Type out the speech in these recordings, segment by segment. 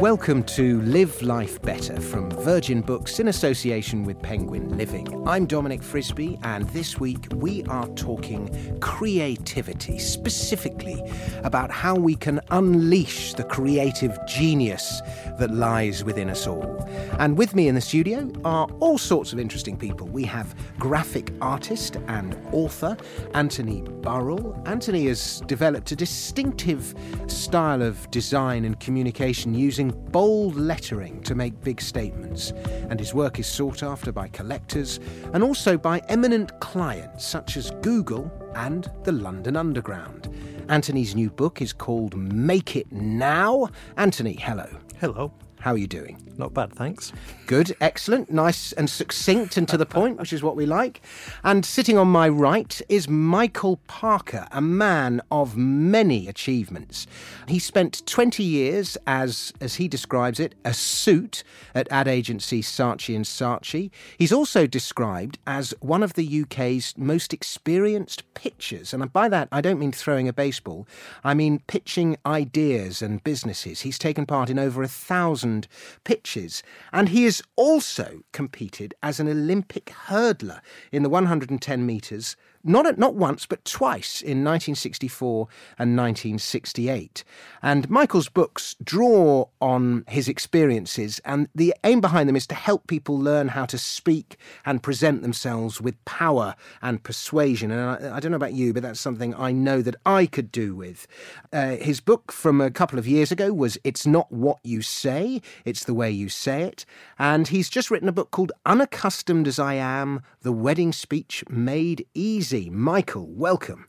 Welcome to Live Life Better from Virgin Books in association with Penguin Living. I'm Dominic Frisby, and this week we are talking creativity, specifically about how we can unleash the creative genius that lies within us all. And with me in the studio are all sorts of interesting people. We have graphic artist and author Anthony Burrill. Anthony has developed a distinctive style of design and communication using bold lettering to make big statements, and his work is sought after by collectors and also by eminent clients such as Google and the London Underground. Anthony's new book is called Make It Now. Anthony, hello. Hello. How are you doing? Not bad, thanks. Good, excellent, nice and succinct and to the point, which is what we like. And sitting on my right is Michael Parker, a man of many achievements. He spent 20 years as, as he describes it, a suit at ad agency Saatchi and Saatchi. He's also described as one of the UK's most experienced pitchers. And by that, I don't mean throwing a baseball, I mean pitching ideas and businesses. He's taken part in over a thousand pitches, and he has also competed as an Olympic hurdler in the 110 metres not, not once, but twice in 1964 and 1968. And Michael's books draw on his experiences, and the aim behind them is to help people learn how to speak and present themselves with power and persuasion. And I, I don't know about you, but that's something I know that I could do with. Uh, his book from a couple of years ago was It's Not What You Say, It's the Way You Say It. And he's just written a book called Unaccustomed as I Am The Wedding Speech Made Easy. Michael, welcome.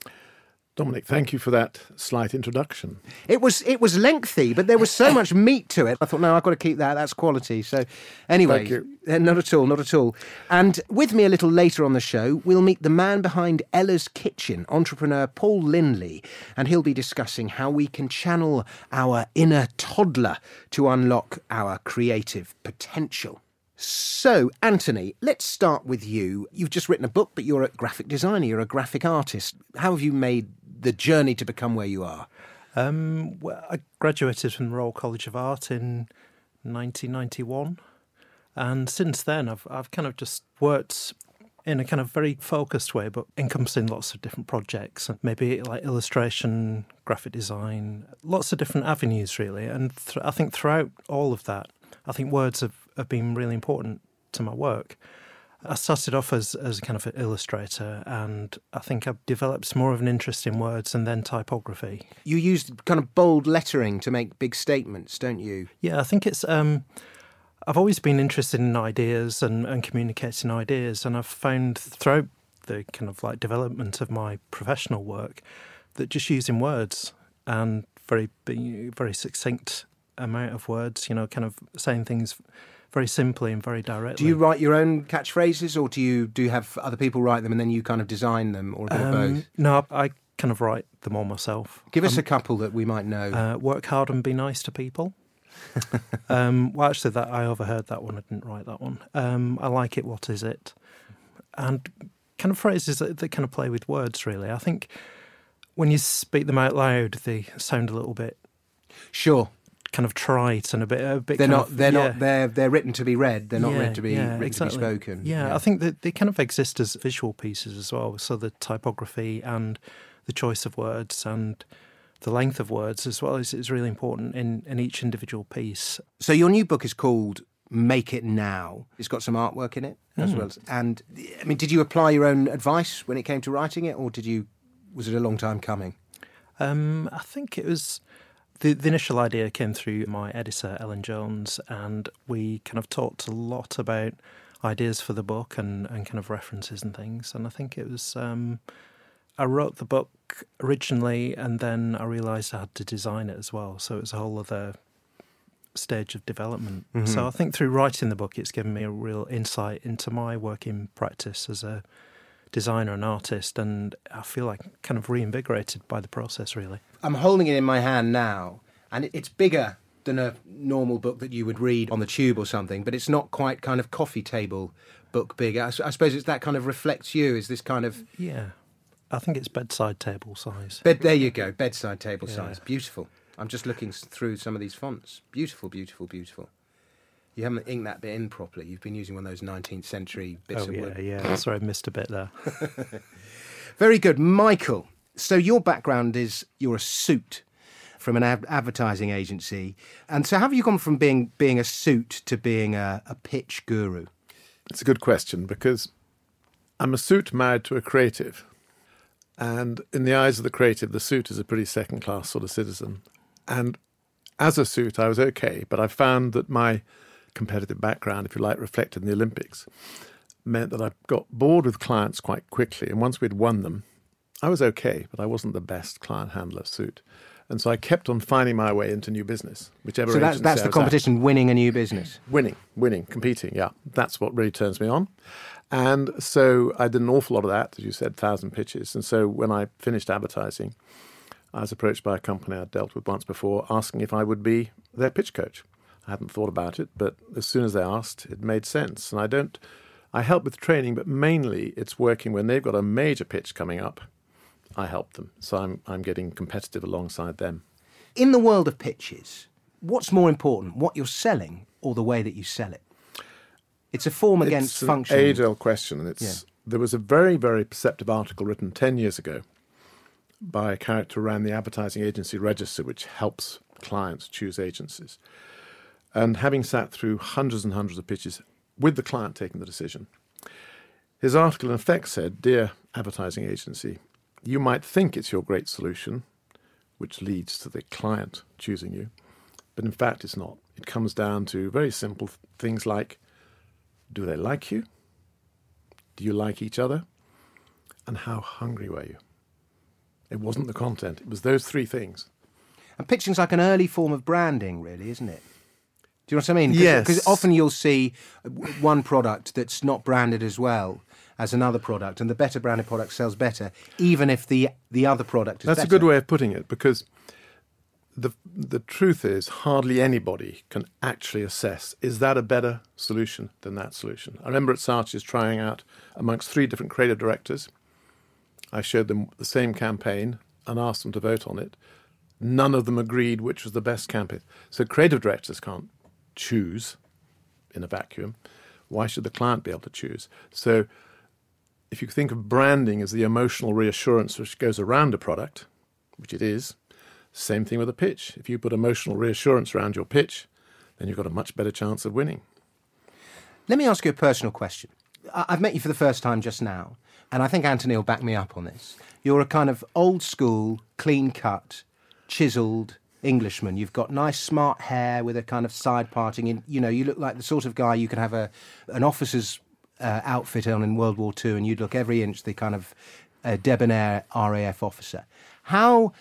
Dominic, thank you for that slight introduction. It was it was lengthy, but there was so much meat to it. I thought, no, I've got to keep that. That's quality. So, anyway, uh, not at all, not at all. And with me a little later on the show, we'll meet the man behind Ella's Kitchen, entrepreneur Paul Lindley, and he'll be discussing how we can channel our inner toddler to unlock our creative potential. So, Anthony, let's start with you. You've just written a book, but you're a graphic designer, you're a graphic artist. How have you made the journey to become where you are? Um, well, I graduated from the Royal College of Art in 1991. And since then, I've, I've kind of just worked in a kind of very focused way, but encompassing lots of different projects, maybe like illustration, graphic design, lots of different avenues, really. And th- I think throughout all of that, I think words have have been really important to my work. I started off as, as a kind of an illustrator, and I think I've developed more of an interest in words and then typography. You use kind of bold lettering to make big statements, don't you? Yeah, I think it's. Um, I've always been interested in ideas and, and communicating ideas, and I've found throughout the kind of like development of my professional work that just using words and very very succinct amount of words, you know, kind of saying things very simply and very directly. Do you write your own catchphrases, or do you do you have other people write them and then you kind of design them, or um, both? No, I kind of write them all myself. Give us um, a couple that we might know. Uh, work hard and be nice to people. um, well, actually, that I overheard that one. I didn't write that one. Um, I like it. What is it? And kind of phrases that, that kind of play with words. Really, I think when you speak them out loud, they sound a little bit sure kind of trite and a bit a bit. They're not. of- They're yeah. not. They're they're written to be read. They're not Yeah, meant to be yeah, written exactly. to be spoken. Yeah, I think that they kind of exist as visual pieces as well. So the typography and the choice of words and the length of words as well is, is really important in, in each individual piece. So your new book is called Make It Now. It's got some artwork in it Hmm. as well. As, and I mean, did you apply your own advice when it came to writing it, or did you? Was it a long time coming? Um, I think it was the, the initial idea came through my editor Ellen Jones, and we kind of talked a lot about ideas for the book and, and kind of references and things. And I think it was um, I wrote the book originally, and then I realised I had to design it as well. So it was a whole other stage of development. So I think through writing the book, it's given me a real insight into my working practice as a designer and artist, and I feel like kind of reinvigorated by the process. Really. I'm holding it in my hand now, and it- it's bigger than a normal book that you would read on the tube or something. But it's not quite kind of coffee table book big. I suppose it's that kind of reflects you. Is this kind of Yeah, I think it's bedside table size. bed? There you go, bedside table Yeah. size. Beautiful. I'm just looking through some of these fonts. Beautiful, beautiful, beautiful. You haven't inked that bit in properly. You've been using one of those 19th century bits oh of yeah, wood. yeah. Sorry, I missed a bit there. Very good, Michael. So your background is you're a suit from an ad- advertising agency, and so have you gone from being being a suit to being a, a pitch guru? It's a good question because I'm a suit married to a creative. And in the eyes of the creative, the suit is a pretty second class sort of citizen. And as a suit, I was okay, but I found that my competitive background, if you like, reflected in the Olympics, meant that I got bored with clients quite quickly. And once we'd won them, I was okay, but I wasn't the best client handler suit. And so I kept on finding my way into new business, whichever So that's that's the was at. competition, winning a new business. Winning, winning, competing. Yeah, that's what really turns me on. And so I did an awful lot of that, as you said, thousand pitches. And so when I finished advertising, I was approached by a company I'd dealt with once before, asking if I would be their pitch coach. I hadn't thought about it, but as soon as they asked, it made sense. And I don't, I help with training, but mainly it's working when they've got a major pitch coming up. I help them, so I'm I'm getting competitive alongside them. In the world of pitches, what's more important, what you're selling or the way that you sell it? It's a form against function. it's an function. age-old question, and it's there was a very very perceptive article written ten years ago by a character who ran the advertising agency register, which helps clients choose agencies. And having sat through hundreds and hundreds of pitches with the client taking the decision, his article in effect said, "Dear advertising agency, you might think it's your great solution, which leads to the client choosing you, but in fact it's not. It comes down to very simple things like." Do they like you? Do you like each other? And how hungry were you? It wasn't the content, it was those three things. And pitching's like an early form of branding, really, isn't it? Do you know what I mean? Yes. Because often you'll see one product that's not branded as well as another product, and the better branded product sells better, even if the the other product is That's better. a good way of putting it because the the truth is hardly anybody can actually assess is that a better solution than that solution. I remember at Saatchi's trying out amongst three different creative directors. I showed them the same campaign and asked them to vote on it. None of them agreed which was the best campaign. So creative directors can't choose in a vacuum. Why should the client be able to choose? So if you think of branding as the emotional reassurance which goes around a product, which it is, same thing with a pitch. If you put emotional reassurance around your pitch, then you've got a much better chance of winning. Let me ask you a personal question. I've met you for the first time just now, and I think Anthony will back me up on this. You're a kind of old school, clean cut, chiselled Englishman. You've got nice, smart hair with a kind of side parting. In you know, you look like the sort of guy you can have a an officer's uh, outfit on in World War Two, and you'd look every inch the kind of uh, debonair RAF officer. How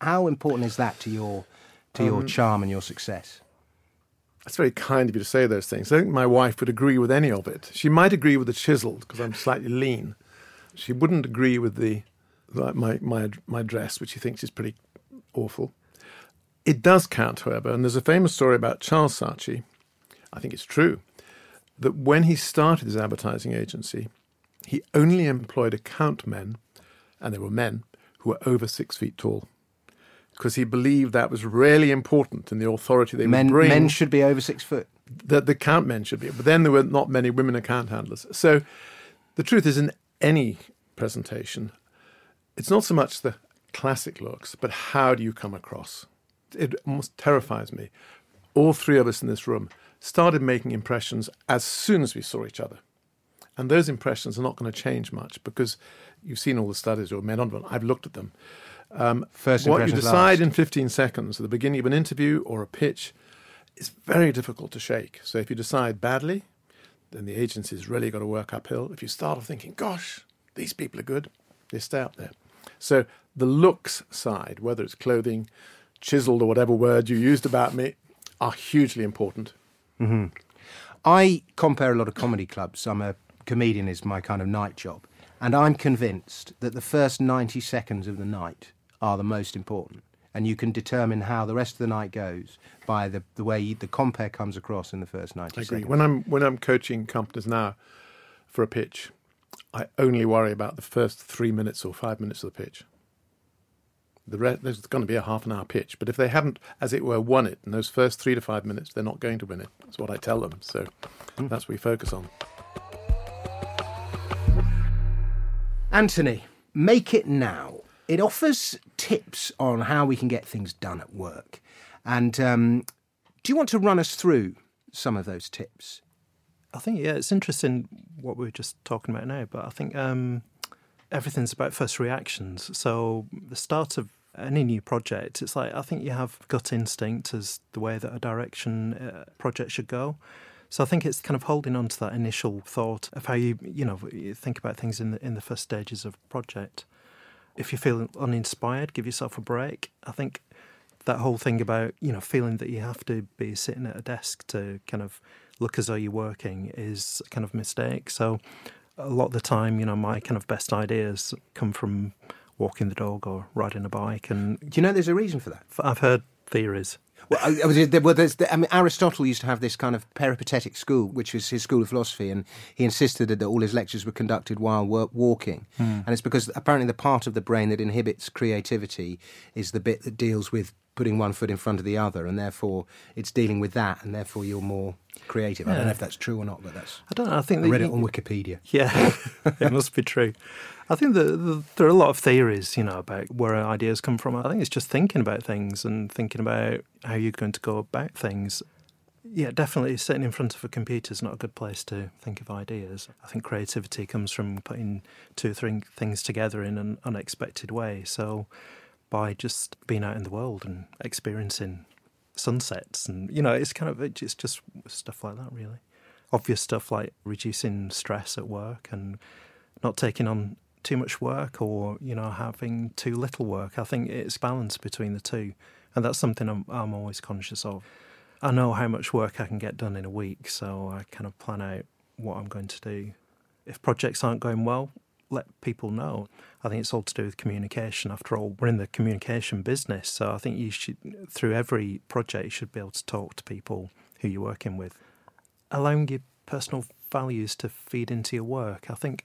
how important is that to your to your charm and your success? It's very kind of you to say those things. I think my wife would agree with any of it. She might agree with the chiseled because I'm slightly lean. She wouldn't agree with the my my my dress, which she thinks is pretty awful. It does count, however, and there's a famous story about Charles Saatchi. I think it's true that when he started his advertising agency, he only employed account men, and they were men who were over six feet tall. because he believed that was really important in the authority they Men, would bring. men should be over six foot. that the account men should be, but then there were not many women account handlers. So the truth is, in any presentation, it's not so much the classic looks, but how do you come across? It almost terrifies me. All three of us in this room started making impressions as soon as we saw each other. And those impressions are not going to change much because you've seen all the studies or made on them. I've looked at them. Um, First what you decide last. in 15 seconds at the beginning of an interview or a pitch is very difficult to shake. So if you decide badly, then the agency's really got to work uphill. If you start off thinking, gosh, these people are good, they stay up there. So the looks side, whether it's clothing, chiseled or whatever word you used about me, are hugely important. Mm-hmm. I compare a lot of comedy clubs. I'm a comedian is my kind of night job, and I'm convinced that the first 90 seconds of the night are the most important. And you can determine how the rest of the night goes by the, the way the compare comes across in the first 90 I agree. seconds. When I'm when I'm coaching companies now for a pitch, I only worry about the first three minutes or five minutes of the pitch. The re- there's going to be a half an hour pitch, but if they haven't, as it were, won it in those first three to five minutes, they're not going to win it. That's what I tell them. So that's what we focus on. Anthony, make it now. It offers tips on how we can get things done at work. And um, do you want to run us through some of those tips? I think yeah, it's interesting what we were just talking about now, but I think um, everything's about first reactions. So the start of any new project, it's like I think you have gut instinct as the way that a direction uh, project should go. So I think it's kind of holding on to that initial thought of how you you know you think about things in the in the first stages of project. If you feel uninspired, give yourself a break. I think that whole thing about you know feeling that you have to be sitting at a desk to kind of look as though you're working is kind of mistake. So a lot of the time, you know, my kind of best ideas come from walking the dog or riding a bike, and Do you know there's a reason for that? I've heard theories. Well, I, I was, there, well there's, I mean, Aristotle used to have this kind of peripatetic school, which was his school of philosophy, and he insisted that all his lectures were conducted while walking. Hmm. And it's because apparently the part of the brain that inhibits creativity is the bit that deals with putting one foot in front of the other, and therefore it's dealing with that, and therefore you're more creative. I don't know if that's true or not, but that's. I don't know. I think I read it on Wikipedia. Yeah, it must be true. I think that the, there are a lot of theories, you know, about where ideas come from. I think it's just thinking about things and thinking about how you're going to go about things. Yeah, definitely sitting in front of a computer is not a good place to think of ideas. I think creativity comes from putting two or three things together in an unexpected way. So by just being out in the world and experiencing sunsets and you know it's kind of it's just stuff like that really. Obvious stuff like reducing stress at work and not taking on too much work or you know having too little work. I think it's balance between the two and that's something i'm, I'm always conscious of. I know how much work i can get done in a week so i kind of plan out what i'm going to do. If projects aren't going well let people know i think it's all to do with communication after all we're in the communication business so i think you should through every project you should be able to talk to people who you're working with allowing your personal values to feed into your work. I think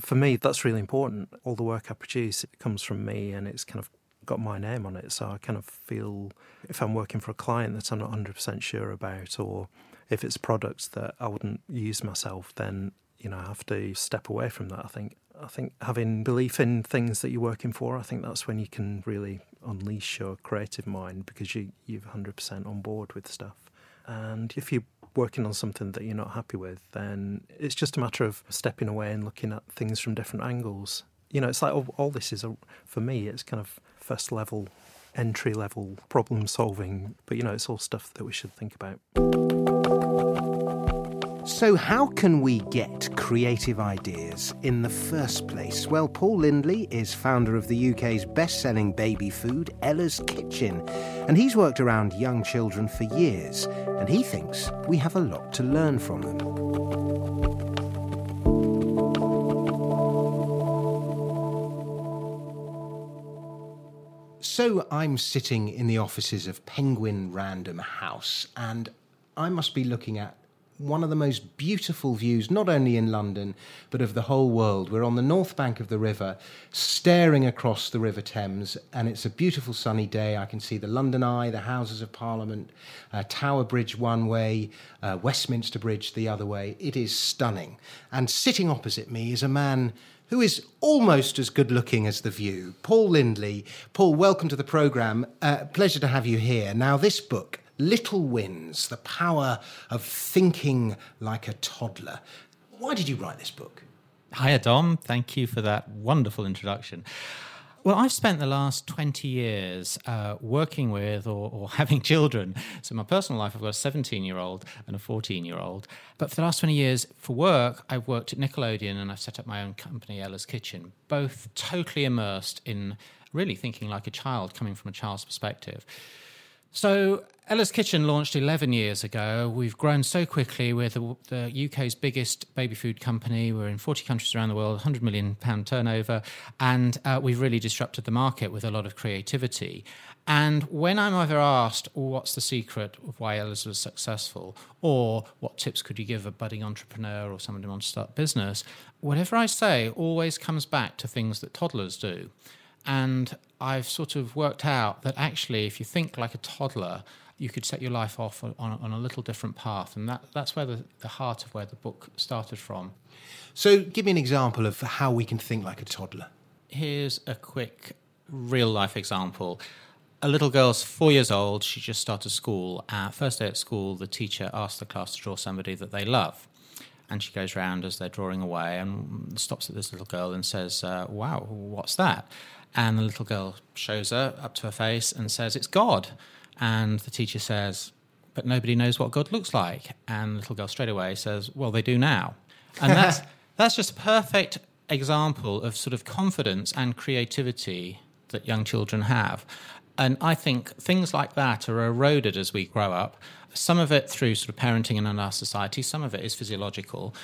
for me, that's really important. All the work I produce, it comes from me and it's kind of got my name on it. So I kind of feel if I'm working for a client that I'm not 100% sure about, or if it's products that I wouldn't use myself, then, you know, have to step away from that. I think. I think having belief in things that you're working for, I think that's when you can really unleash your creative mind because you, you're 100% on board with stuff. And if you're working on something that you're not happy with, then it's just a matter of stepping away and looking at things from different angles. You know, it's like all, all this is, a, for me, it's kind of first level, entry level problem solving. But, you know, it's all stuff that we should think about. So, how can we get creative ideas in the first place? Well, Paul Lindley is founder of the UK's best selling baby food, Ella's Kitchen, and he's worked around young children for years, and he thinks we have a lot to learn from them. So, I'm sitting in the offices of Penguin Random House, and I must be looking at one of the most beautiful views, not only in London, but of the whole world. We're on the north bank of the river, staring across the River Thames, and it's a beautiful sunny day. I can see the London Eye, the Houses of Parliament, uh, Tower Bridge one way, uh, Westminster Bridge the other way. It is stunning. And sitting opposite me is a man who is almost as good looking as The View, Paul Lindley. Paul, welcome to the programme. Uh, pleasure to have you here. Now, this book, Little Wins The Power of Thinking Like a Toddler. Why did you write this book? Hiya, Dom. Thank you for that wonderful introduction. Well, I've spent the last 20 years uh, working with or, or, having children. So, my personal life, I've got a 17 year old and a 14 year old. But for the last 20 years, for work, I've worked at Nickelodeon and I've set up my own company, Ella's Kitchen, both totally immersed in really thinking like a child, coming from a child's perspective. So, Ella's Kitchen launched 11 years ago. We've grown so quickly. We're the, the, UK's biggest baby food company. We're in 40 countries around the world, 100 million pound turnover, and uh, we've really disrupted the market with a lot of creativity. And when I'm either asked, what's the secret of why Ella's was successful, or what tips could you give a budding entrepreneur or someone who wants to start a business, whatever I say always comes back to things that toddlers do. And I've sort of worked out that actually, if you think like a toddler, you could set your life off on, on a little different path. And that, that's where the, the heart of where the book started from. So, give me an example of how we can think like a toddler. Here's a quick real life example. A little girl's four years old. She just started school. Uh, first day at school, the teacher asked the class to draw somebody that they love. And she goes round as they're drawing away and stops at this little girl and says, uh, Wow, what's that? And the little girl shows her up to her face and says, It's God. And the teacher says, But nobody knows what God looks like. And the little girl straight away says, Well, they do now. And that's, that's just a perfect example of sort of confidence and creativity that young children have. And I think things like that are eroded as we grow up. Some of it through sort of parenting in our society, some of it is physiological.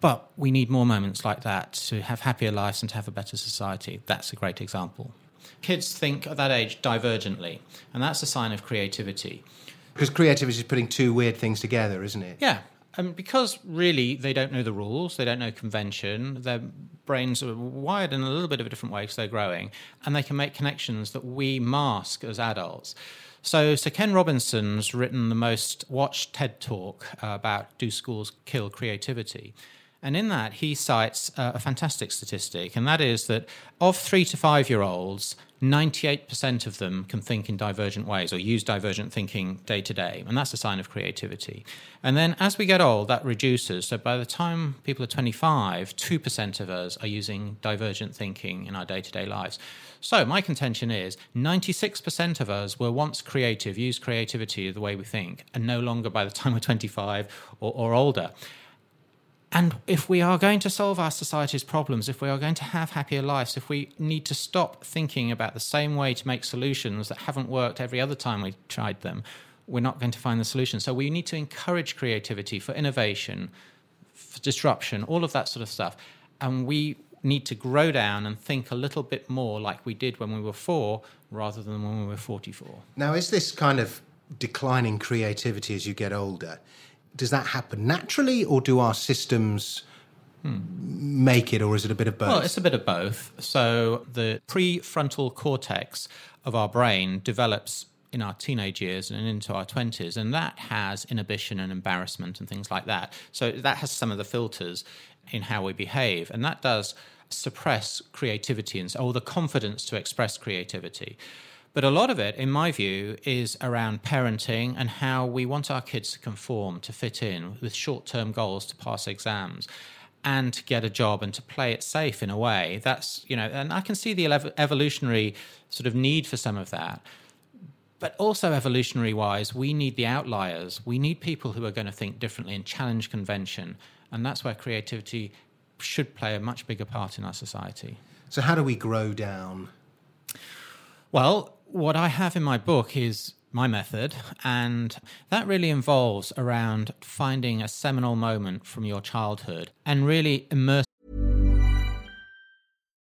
But we need more moments like that to have happier lives and to have a better society. That's a great example. Kids think at that age divergently, and that's a sign of creativity. Because creativity is putting two weird things together, isn't it? Yeah. And because really they don't know the rules, they don't know convention, their brains are wired in a little bit of a different way because they're growing, and they can make connections that we mask as adults. So, Sir Ken Robinson's written the most watched TED talk uh, about Do Schools Kill Creativity? And in that, he cites uh, a fantastic statistic, and that is that of three to five year olds, 98% of them can think in divergent ways or use divergent thinking day to day. And that's a sign of creativity. And then as we get old, that reduces. So by the time people are 25, 2% of us are using divergent thinking in our day to day lives. So my contention is 96% of us were once creative, used creativity the way we think, and no longer by the time we're 25 or, or older. And if we are going to solve our society's problems, if we are going to have happier lives, if we need to stop thinking about the same way to make solutions that haven't worked every other time we tried them, we're not going to find the solution. So we need to encourage creativity for innovation, for disruption, all of that sort of stuff. And we need to grow down and think a little bit more like we did when we were four rather than when we were 44. Now, is this kind of declining creativity as you get older? Does that happen naturally, or do our systems hmm. make it, or is it a bit of both? Well, it's a bit of both. So the prefrontal cortex of our brain develops in our teenage years and into our 20s, and that has inhibition and embarrassment and things like that. So that has some of the filters in how we behave, and that does suppress creativity and or the confidence to express creativity. But a lot of it, in my view, is around parenting and how we want our kids to conform, to fit in with short term goals to pass exams and to get a job and to play it safe in a way. That's, you know, and I can see the evolutionary sort of need for some of that. But also, evolutionary wise, we need the outliers. We need people who are going to think differently and challenge convention. And that's where creativity should play a much bigger part in our society. So, how do we grow down? Well, what I have in my book is my method, and that really involves around finding a seminal moment from your childhood and really immerse.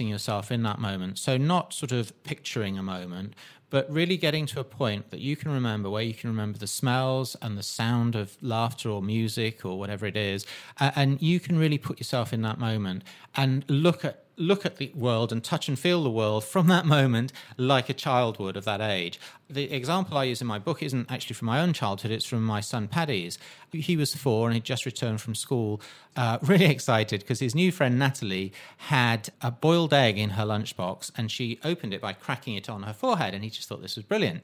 yourself in that moment. So, not sort of picturing a moment, but really getting to a point that you can remember where you can remember the smells and the sound of laughter or music or whatever it is. And you can really put yourself in that moment and look at look at the world and touch and feel the world from that moment like a child would of that age. The example I use in my book isn't actually from my own childhood, it's from my son Paddy's. He was four and he'd just returned from school, uh, really excited because his new friend Natalie had a boiled egg in her lunchbox and she opened it by cracking it on her forehead and he just thought this was brilliant.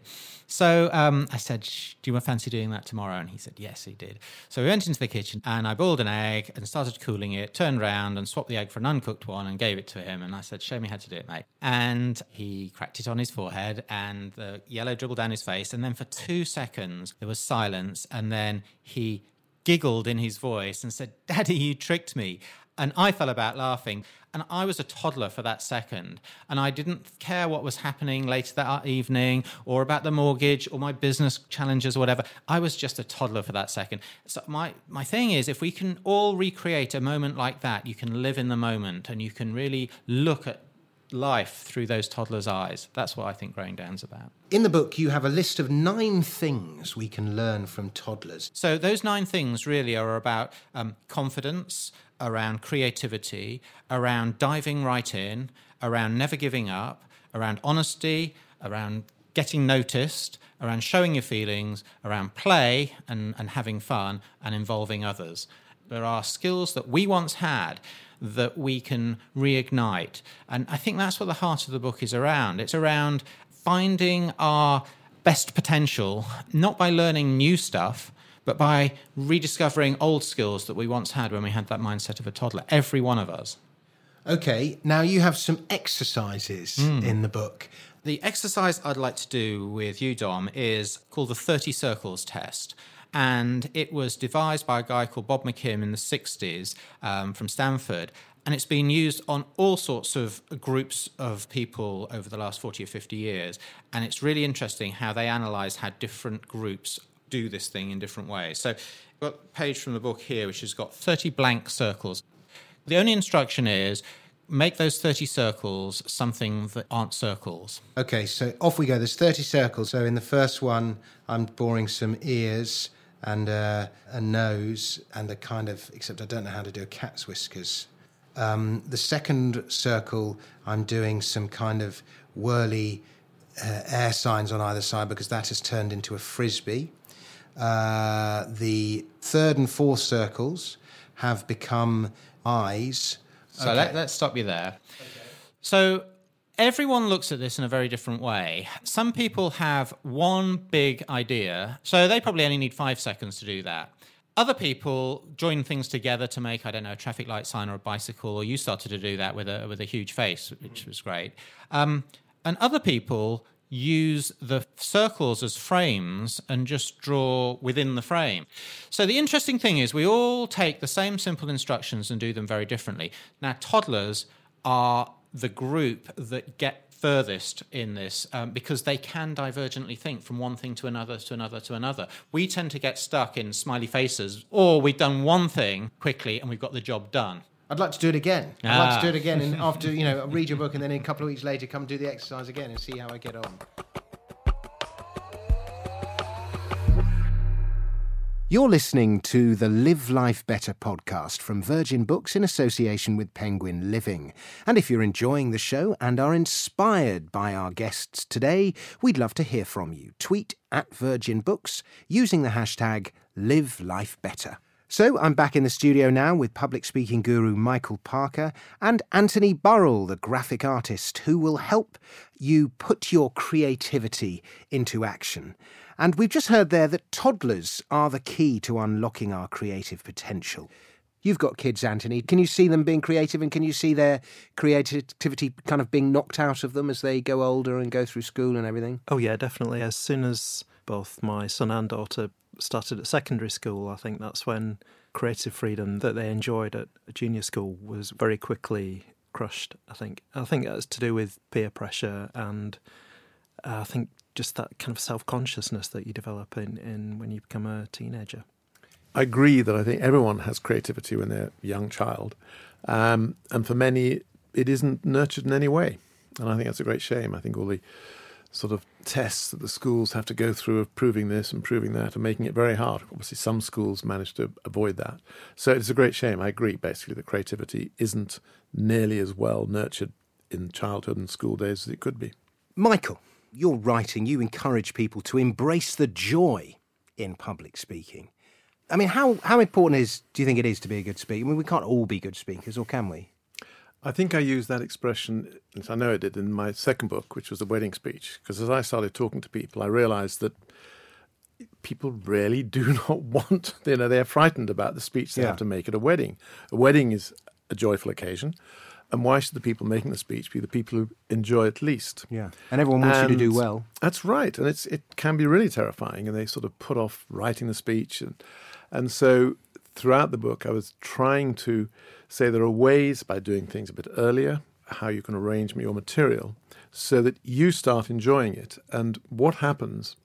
So um, I said, Do you fancy doing that tomorrow? And he said, Yes, he did. So we went into the kitchen and I boiled an egg and started cooling it, turned around and swapped the egg for an uncooked one and gave it to him. And I said, Show me how to do it, mate. And he cracked it on his forehead and the yellow dribbled down his face. And then for two seconds, there was silence. And then he giggled in his voice and said, Daddy, you tricked me. And I fell about laughing. And I was a toddler for that second. And I didn't care what was happening later that evening or about the mortgage or my business challenges or whatever. I was just a toddler for that second. So my, my thing is, if we can all recreate a moment like that, you can live in the moment and you can really look at life through those toddlers' eyes. That's what I think Growing Down's about. In the book, you have a list of nine things we can learn from toddlers. So, those nine things really are about um, confidence, around creativity, around diving right in, around never giving up, around honesty, around getting noticed, around showing your feelings, around play and, and having fun, and involving others. There are skills that we once had that we can reignite. And I think that's what the heart of the book is around. It's around finding our best potential, not by learning new stuff, but by rediscovering old skills that we once had when we had that mindset of a toddler, every one of us. Okay, now you have some exercises mm. in the book. The exercise I'd like to do with you, Dom, is called the 30 Circles Test. And it was devised by a guy called Bob McKim in the 60s um, from Stanford. And it's been used on all sorts of groups of people over the last 40 or 50 years. And it's really interesting how they analyze how different groups do this thing in different ways. So, I've got a page from the book here which has got 30 blank circles. The only instruction is make those 30 circles something that aren't circles. Okay, so off we go. There's 30 circles. So in the first one, I'm boring some ears and uh, a nose and a kind of, except I don't know how to do a cat's whiskers. Um, the second circle, I'm doing some kind of whirly uh, air signs on either side because that has turned into a frisbee. Uh, the third and fourth circles have become eyes. So okay. let, us stop you there. Okay. So everyone looks at this in a very different way. Some people have one big idea, so they probably only need five seconds to do that. Other people join things together to make, I don't know, a traffic light sign or a bicycle, or you started to do that with a with a huge face, which was great. Um, and other people use the circles as frames and just draw within the frame. So the interesting thing is we all take the same simple instructions and do them very differently. Now toddlers are the group that get furthest in this um, because they can divergently think from one thing to another to another to another. We tend to get stuck in smiley faces, or we've done one thing quickly and we've got the job done. I'd like to do it again. I'd like Ah. to do it again, and after you know, read your book, and then a couple of weeks later, come do the exercise again and see how I get on. You're listening to the Live Life Better podcast from Virgin Books in association with Penguin Living. And if you're enjoying the show and are inspired by our guests today, we'd love to hear from you. Tweet at Virgin Books using the hashtag Live Life Better. So I'm back in the studio now with public speaking guru Michael Parker and Anthony Burrill, the graphic artist, who will help you put your creativity into action. And we've just heard there that toddlers are the key to unlocking our creative potential. You've got kids, Anthony. Can you see them being creative and can you see their creativity kind of being knocked out of them as they go older and go through school and everything? Oh, yeah, definitely. As soon as both my son and daughter started at secondary school, I think that's when creative freedom that they enjoyed at junior school was very quickly crushed. I think. I think that's to do with peer pressure and uh, I think just that kind of self consciousness that you develop in, in when you become a teenager. I agree that I think everyone has creativity when they're a young child. Um, and for many, it isn't nurtured in any way. And I think that's a great shame. I think all the sort of tests that the schools have to go through of proving this and proving that and making it very hard. Obviously, some schools manage to avoid that. So it's a great shame. I agree, basically, that creativity isn't nearly as well nurtured in childhood and school days as it could be. Michael, your writing, you encourage people to embrace the joy in public speaking. I mean, how, how important is do you think it is to be a good speaker? I mean, we can't all be good speakers, or can we? I think I used that expression, as I know I did, in my second book, which was the wedding speech. Because as I started talking to people, I realized that people really do not want, you know, they're frightened about the speech they Yeah. have to make at a wedding. A wedding is a joyful occasion. And why should the people making the speech be the people who enjoy it least? Yeah. And everyone wants you to do well. That's right, and it's it can be really terrifying, and they sort of put off writing the speech, and and so throughout the book, I was trying to say there are ways by doing things a bit earlier, how you can arrange your material, so that you start enjoying it. And what happens?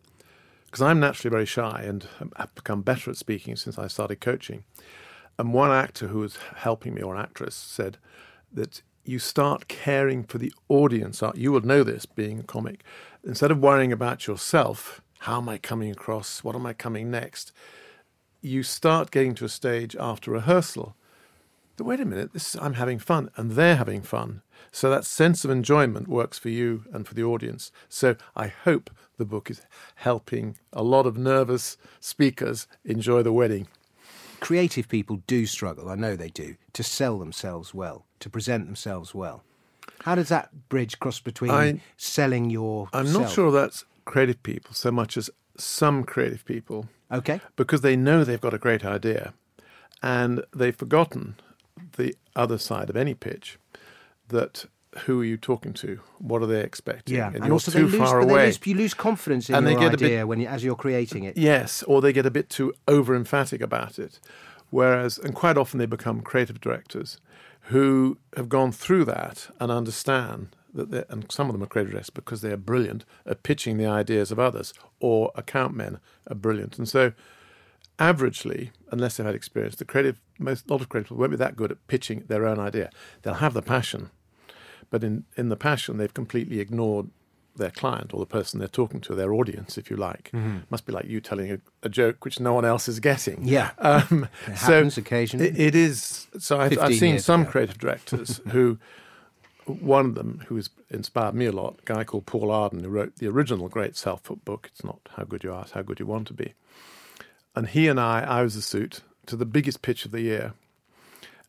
Because I'm naturally very shy, and I've become better at speaking since I started coaching. And one actor who was helping me, or an actress, said that you start caring for the audience. Uh, You will know this being a comic. Instead of worrying about yourself, how am I coming across? What am I coming next? You start getting to a stage after rehearsal. that, Wait a minute, this I'm having fun, and they're having fun. So that sense of enjoyment works for you and for the audience. So I hope the book is helping a lot of nervous speakers enjoy the wedding. Creative people do struggle, I know they do, to sell themselves well, to present themselves well. How does that bridge cross between I- selling your I'm not sure that's creative people so much as some creative people Okay. because they know they've got a great idea and they've forgotten the other side of any pitch that who are you talking to? What are they expecting? Yeah, and, and, you're also too lose, far away. lose, you lose confidence in And they your get a bit- idea when you, as you're creating it. Yes, or they get a bit too over emphatic about it. Whereas, and quite often they become creative directors who have gone through that and understand that, and some of them are creative directors because they are brilliant at pitching the ideas of others, or account men are brilliant. And so, averagely, unless they've had experience, the creative, most, a lot of creative people won't be that good at pitching their own idea. They'll have the passion, but in, in the passion, they've completely ignored their client or the person they're talking to, their audience, if you like. Must be like you telling a, a joke which no one else is getting. Yeah. Um, It so happens occasionally. it- it is. So I've, I've seen some ago. creative directors who, one of them who has inspired me a lot, a guy called Paul Arden, who wrote the original great self-help book. It's not How Good You Are, it's How Good You Want to Be. And he and I, I was the suit to the biggest pitch of the year.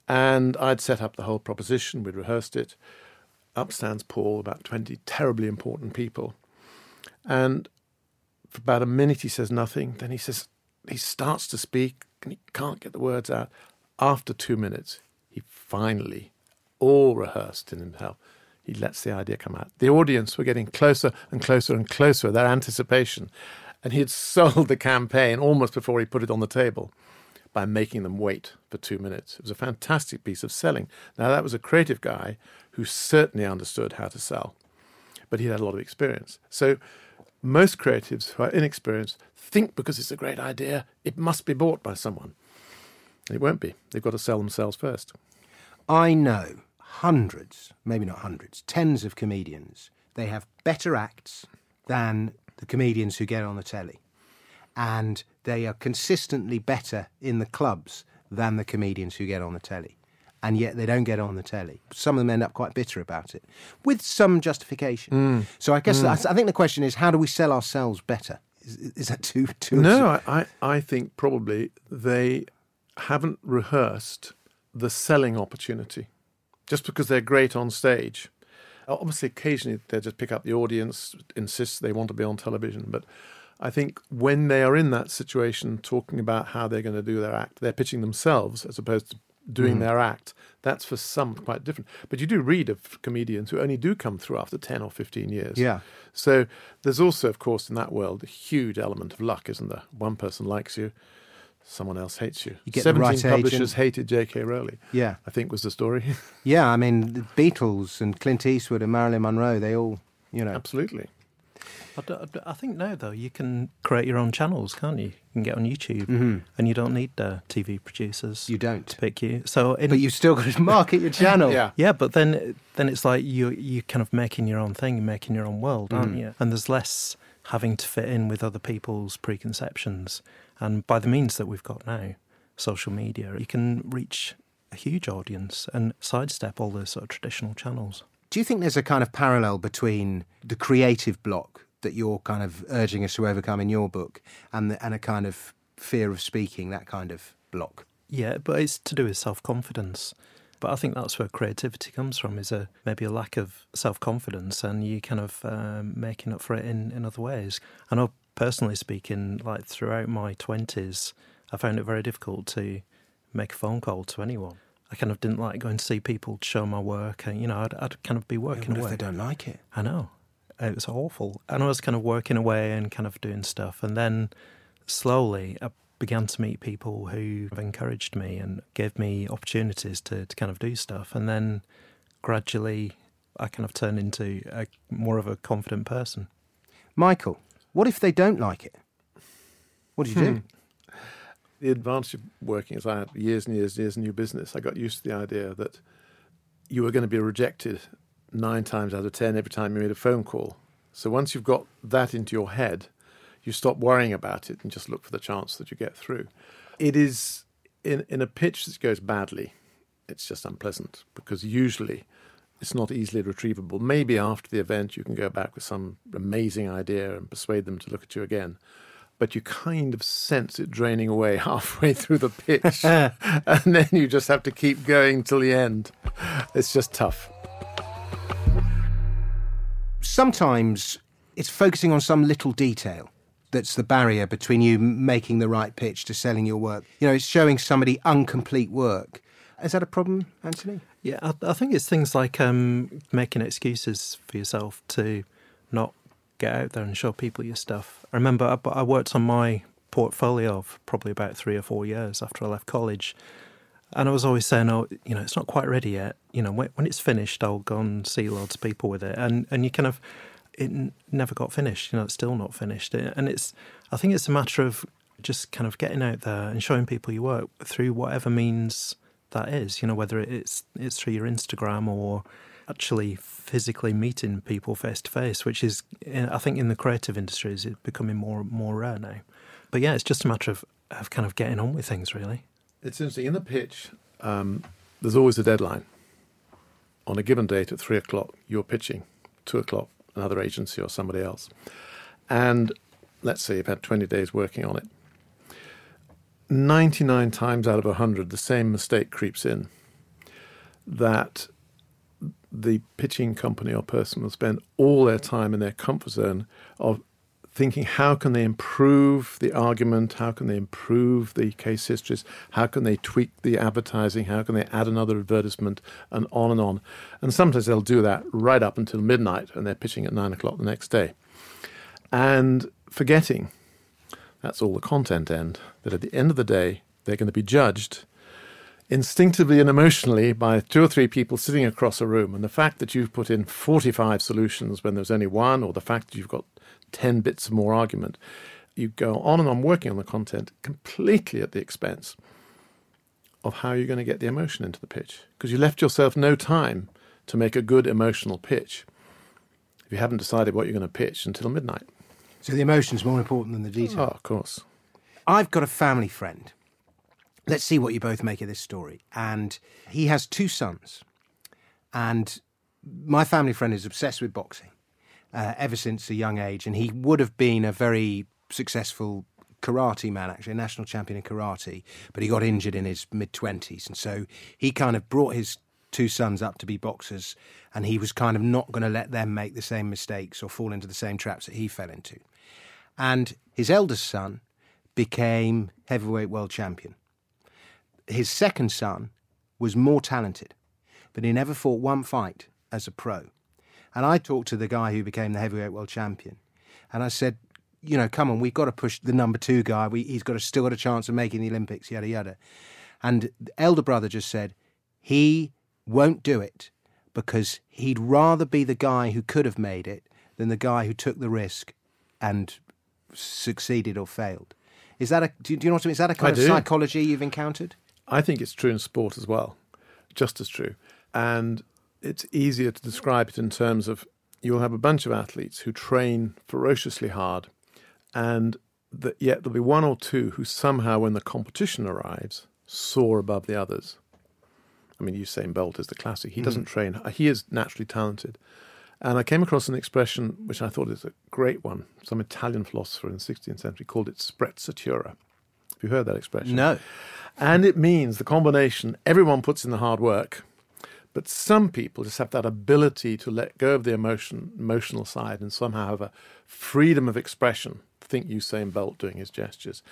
And I'd set up the whole proposition, we'd rehearsed it. Up stands Paul, about 20 terribly important people. And for about a minute, he says nothing. Then he says, he starts to speak and he can't get the words out. After two minutes, he finally, all rehearsed in himself, he lets the idea come out. The audience were getting closer and closer and closer, their anticipation. And he had sold the campaign almost before he put it on the table by making them wait for two minutes. It was a fantastic piece of selling. Now, that was a creative guy who certainly understood how to sell, but he had a lot of experience. So most creatives who are inexperienced think because it's a great idea, it must be bought by someone. It won't be. They've got to sell themselves first. I know hundreds, maybe not hundreds, tens of comedians. They have better acts than the comedians who get on the telly. And they are consistently better in the clubs than the comedians who get on the telly. And yet they don't get on the telly. Some of them end up quite bitter about it, with some justification. Mm. So I guess mm. I, I think the question is, how do we sell ourselves better? Is, is that too too? No, I, I, I think probably they haven't rehearsed the selling opportunity. Just because they're great on stage. Obviously, occasionally they just pick up the audience, insist they want to be on television. But I think when they are in that situation, talking about how they're going to do their act, they're pitching themselves as opposed to doing mm. their act. That's for some quite different. But you do read of comedians who only do come through after 10 or 15 years. Yeah. So there's also, of course, in that world, a huge element of luck, isn't there? One person likes you, someone else hates you. You get the 17 right publishers agent. hated J.K. Rowling. Yeah. I think was the story. Yeah, I mean, the Beatles and Clint Eastwood and Marilyn Monroe, they all, you know. Absolutely. I think now, though, you can create your own channels, can't you? You can get on YouTube, Mhm. and you don't need uh, TV producers You don't. to pick you. So, in, But you've still got to market your channel. Yeah. yeah, but then then it's like you you kind of making your own thing, you're making your own world, aren't Mm. you? And there's less having to fit in with other people's preconceptions. And by the means that we've got now, social media, you can reach a huge audience and sidestep all the sort of traditional channels. Do you think there's a kind of parallel between the creative block that you're kind of urging us to overcome in your book and, the, and a kind of fear of speaking, that kind of block? Yeah, but it's to do with self confidence. But I think that's where creativity comes from is a maybe a lack of self confidence, and you kind of um, making up for it in, in other ways. I know personally speaking, like throughout my twenties, I found it very difficult to make a phone call to anyone. I kind of didn't like going to see people to show my work, and you know, I'd, I'd kind of be working what if away. they don't like it? I know. It was awful. And I was kind of working away and kind of doing stuff. And then slowly I began to meet people who have encouraged me and gave me opportunities to, to kind of do stuff. And then gradually I kind of turned into a more of a confident person. Michael, what if they don't like it? What do you do? Hmm. The advantage of working as I had years and years and years in new business, I got used to the idea that you were going to be rejected nine times out of ten every time you made a phone call. So once you've got that into your head, you stop worrying about it and just look for the chance that you get through. It is in in a pitch that goes badly, it's just unpleasant because usually it's not easily retrievable. Maybe after the event you can go back with some amazing idea and persuade them to look at you again. But you kind of sense it draining away halfway through the pitch. and then you just have to keep going till the end. It's just tough. Sometimes it's focusing on some little detail that's the barrier between you making the right pitch to selling your work. You know, it's showing somebody incomplete work. Is that a problem, Anthony? Yeah, I, I think it's things like um, making excuses for yourself to not get out there and show people your stuff. I remember I, I worked on my portfolio for probably about three or four years after I left college. And I was always saying, oh, you know, it's not quite ready yet. You know, when, when it's finished, I'll go and see loads of people with it. And and you kind of, it n- never got finished. You know, it's still not finished. And it's, I think it's a matter of just kind of getting out there and showing people your work through whatever means that is. You know, whether it's it's through your Instagram or actually physically meeting people face to face, which is, eh, I think, in the creative industries, is becoming more more rare now. But yeah, it's just a matter of of kind of getting on with things, really. It's interesting. In the pitch, um, there's always a deadline. On a given date at three o'clock, you're pitching. Two o'clock, another agency or somebody else. And let's say you've had 20 days working on it. 99 times out of 100, the same mistake creeps in that the pitching company or person will spend all their time in their comfort zone of thinking how can they improve the argument, how can they improve the case histories, how can they tweak the advertising, how can they add another advertisement, and on and on. And sometimes they'll do that right up until midnight and they're pitching at nine o'clock the next day. And forgetting that's all the content end, that at the end of the day, they're going to be judged instinctively and emotionally by two or three people sitting across a room. And the fact that you've put in 45 solutions when there's only one, or the fact that you've got 10 bits of more argument, you go on and on working on the content completely at the expense of how you're going to get the emotion into the pitch. Because you left yourself no time to make a good emotional pitch if you haven't decided what you're going to pitch until midnight. So the emotion's more important than the detail. Oh, of course. I've got a family friend. Let's see what you both make of this story. And he has two sons. And my family friend is obsessed with boxing uh, ever since a young age. And he would have been a very successful karate man, actually, a national champion in karate, but he got injured in his mid 20s. And so he kind of brought his two sons up to be boxers, and he was kind of not going to let them make the same mistakes or fall into the same traps that he fell into. And his eldest son became heavyweight world champion. His second son was more talented, but he never fought one fight as a pro. And I talked to the guy who became the heavyweight world champion, and I said, you know, come on, we've got to push the number two guy. We, he's got a, still got a chance of making the Olympics, yada yada. And the elder brother just said he won't do it because he'd rather be the guy who could have made it than the guy who took the risk and succeeded or failed. Is that a? Do, you know what I mean? Is that a kind I of do. psychology you've encountered? I think it's true in sport as well, just as true. And it's easier to describe it in terms of you'll have a bunch of athletes who train ferociously hard, and that yet there'll be one or two who somehow, when the competition arrives, soar above the others. I mean, Usain Bolt is the classic. He hmm. doesn't train; he is naturally talented. And I came across an expression which I thought is a great one. Some Italian philosopher in the 16th century called it sprezzatura. Have you heard that expression? No. And it means the combination everyone puts in the hard work, but some people just have that ability to let go of the emotion, emotional side and somehow have a freedom of expression. Think Usain Bolt doing his gestures.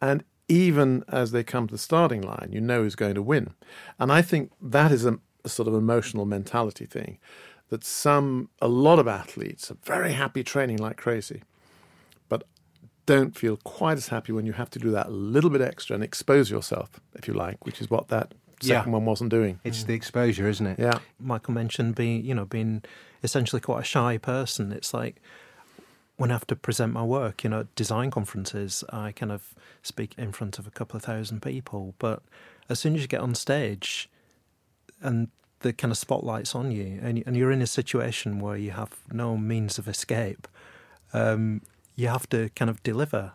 And even as they come to the starting line, you know who's going to win. And I think that is a, a sort of emotional mentality thing that some, a lot of athletes are very happy training like crazy, but don't feel quite as happy when you have to do that little bit extra and expose yourself, if you like, which is what that Yeah. second one wasn't doing. It's the exposure, isn't it? Yeah. Michael mentioned being, you know, being essentially quite a shy person. It's like when I have to present my work, you know, at design conferences, I kind of speak in front of a couple of thousand people. But as soon as you get on stage and the kind of spotlight's on you and, and you're in a situation where you have no means of escape, um, you have to kind of deliver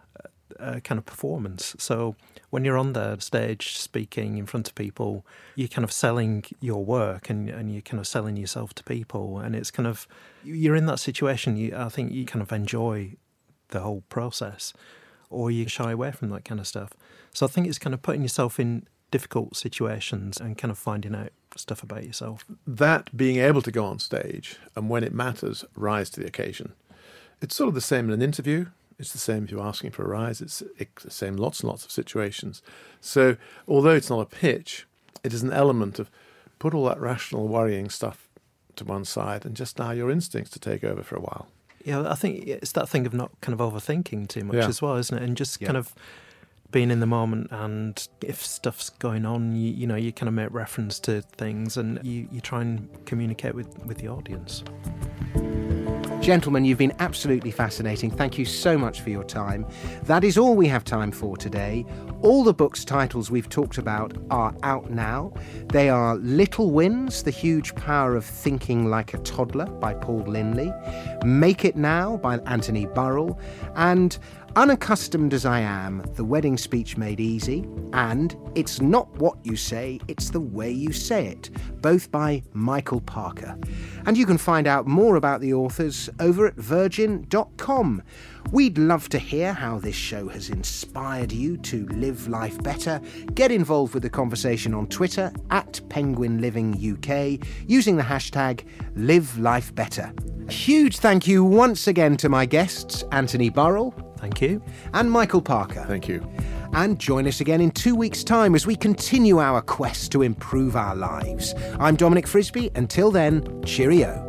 a, kind of performance. So when you're on the stage speaking in front of people, you're kind of selling your work and, and you're kind of selling yourself to people. And it's kind of, you're in that situation, you, I think you kind of enjoy the whole process or you shy away from that kind of stuff. So I think it's kind of putting yourself in difficult situations and kind of finding out stuff about yourself. that being able to go on stage and when it matters, rise to the occasion. It's sort of the same in an interview. It's the same if you're asking for a rise. It's, it's the same lots and lots of situations. So, although it's not a pitch, it is an element of put all that rational worrying stuff to one side and just allow your instincts to take over for a while. Yeah, I think it's that thing of not kind of overthinking too much Yeah. as well, isn't it? And just Yeah. kind of being in the moment. And if stuff's going on, you, you know, you kind of make reference to things and you, you try and communicate with, with the audience. Gentlemen, you've been absolutely fascinating. Thank you so much for your time. That is all we have time for today. All the books' titles we've talked about are out now. They are Little Wins, The Huge Power of Thinking Like a Toddler by Paul Lindley, Make It Now by Anthony Burrill, and Unaccustomed as I Am, The Wedding Speech Made Easy, and It's Not What You Say, It's the Way You Say It, both by Michael Parker. And you can find out more about the authors over at virgin.com. We'd love to hear how this show has inspired you to live life better. Get involved with the conversation on Twitter at Penguin Living UK using the hashtag Live Life Better. A huge thank you once again to my guests, Anthony Burrill Thank you. and Michael Parker. Thank you. And join us again in two weeks' time as we continue our quest to improve our lives. I'm Dominic Frisby. Until then, cheerio.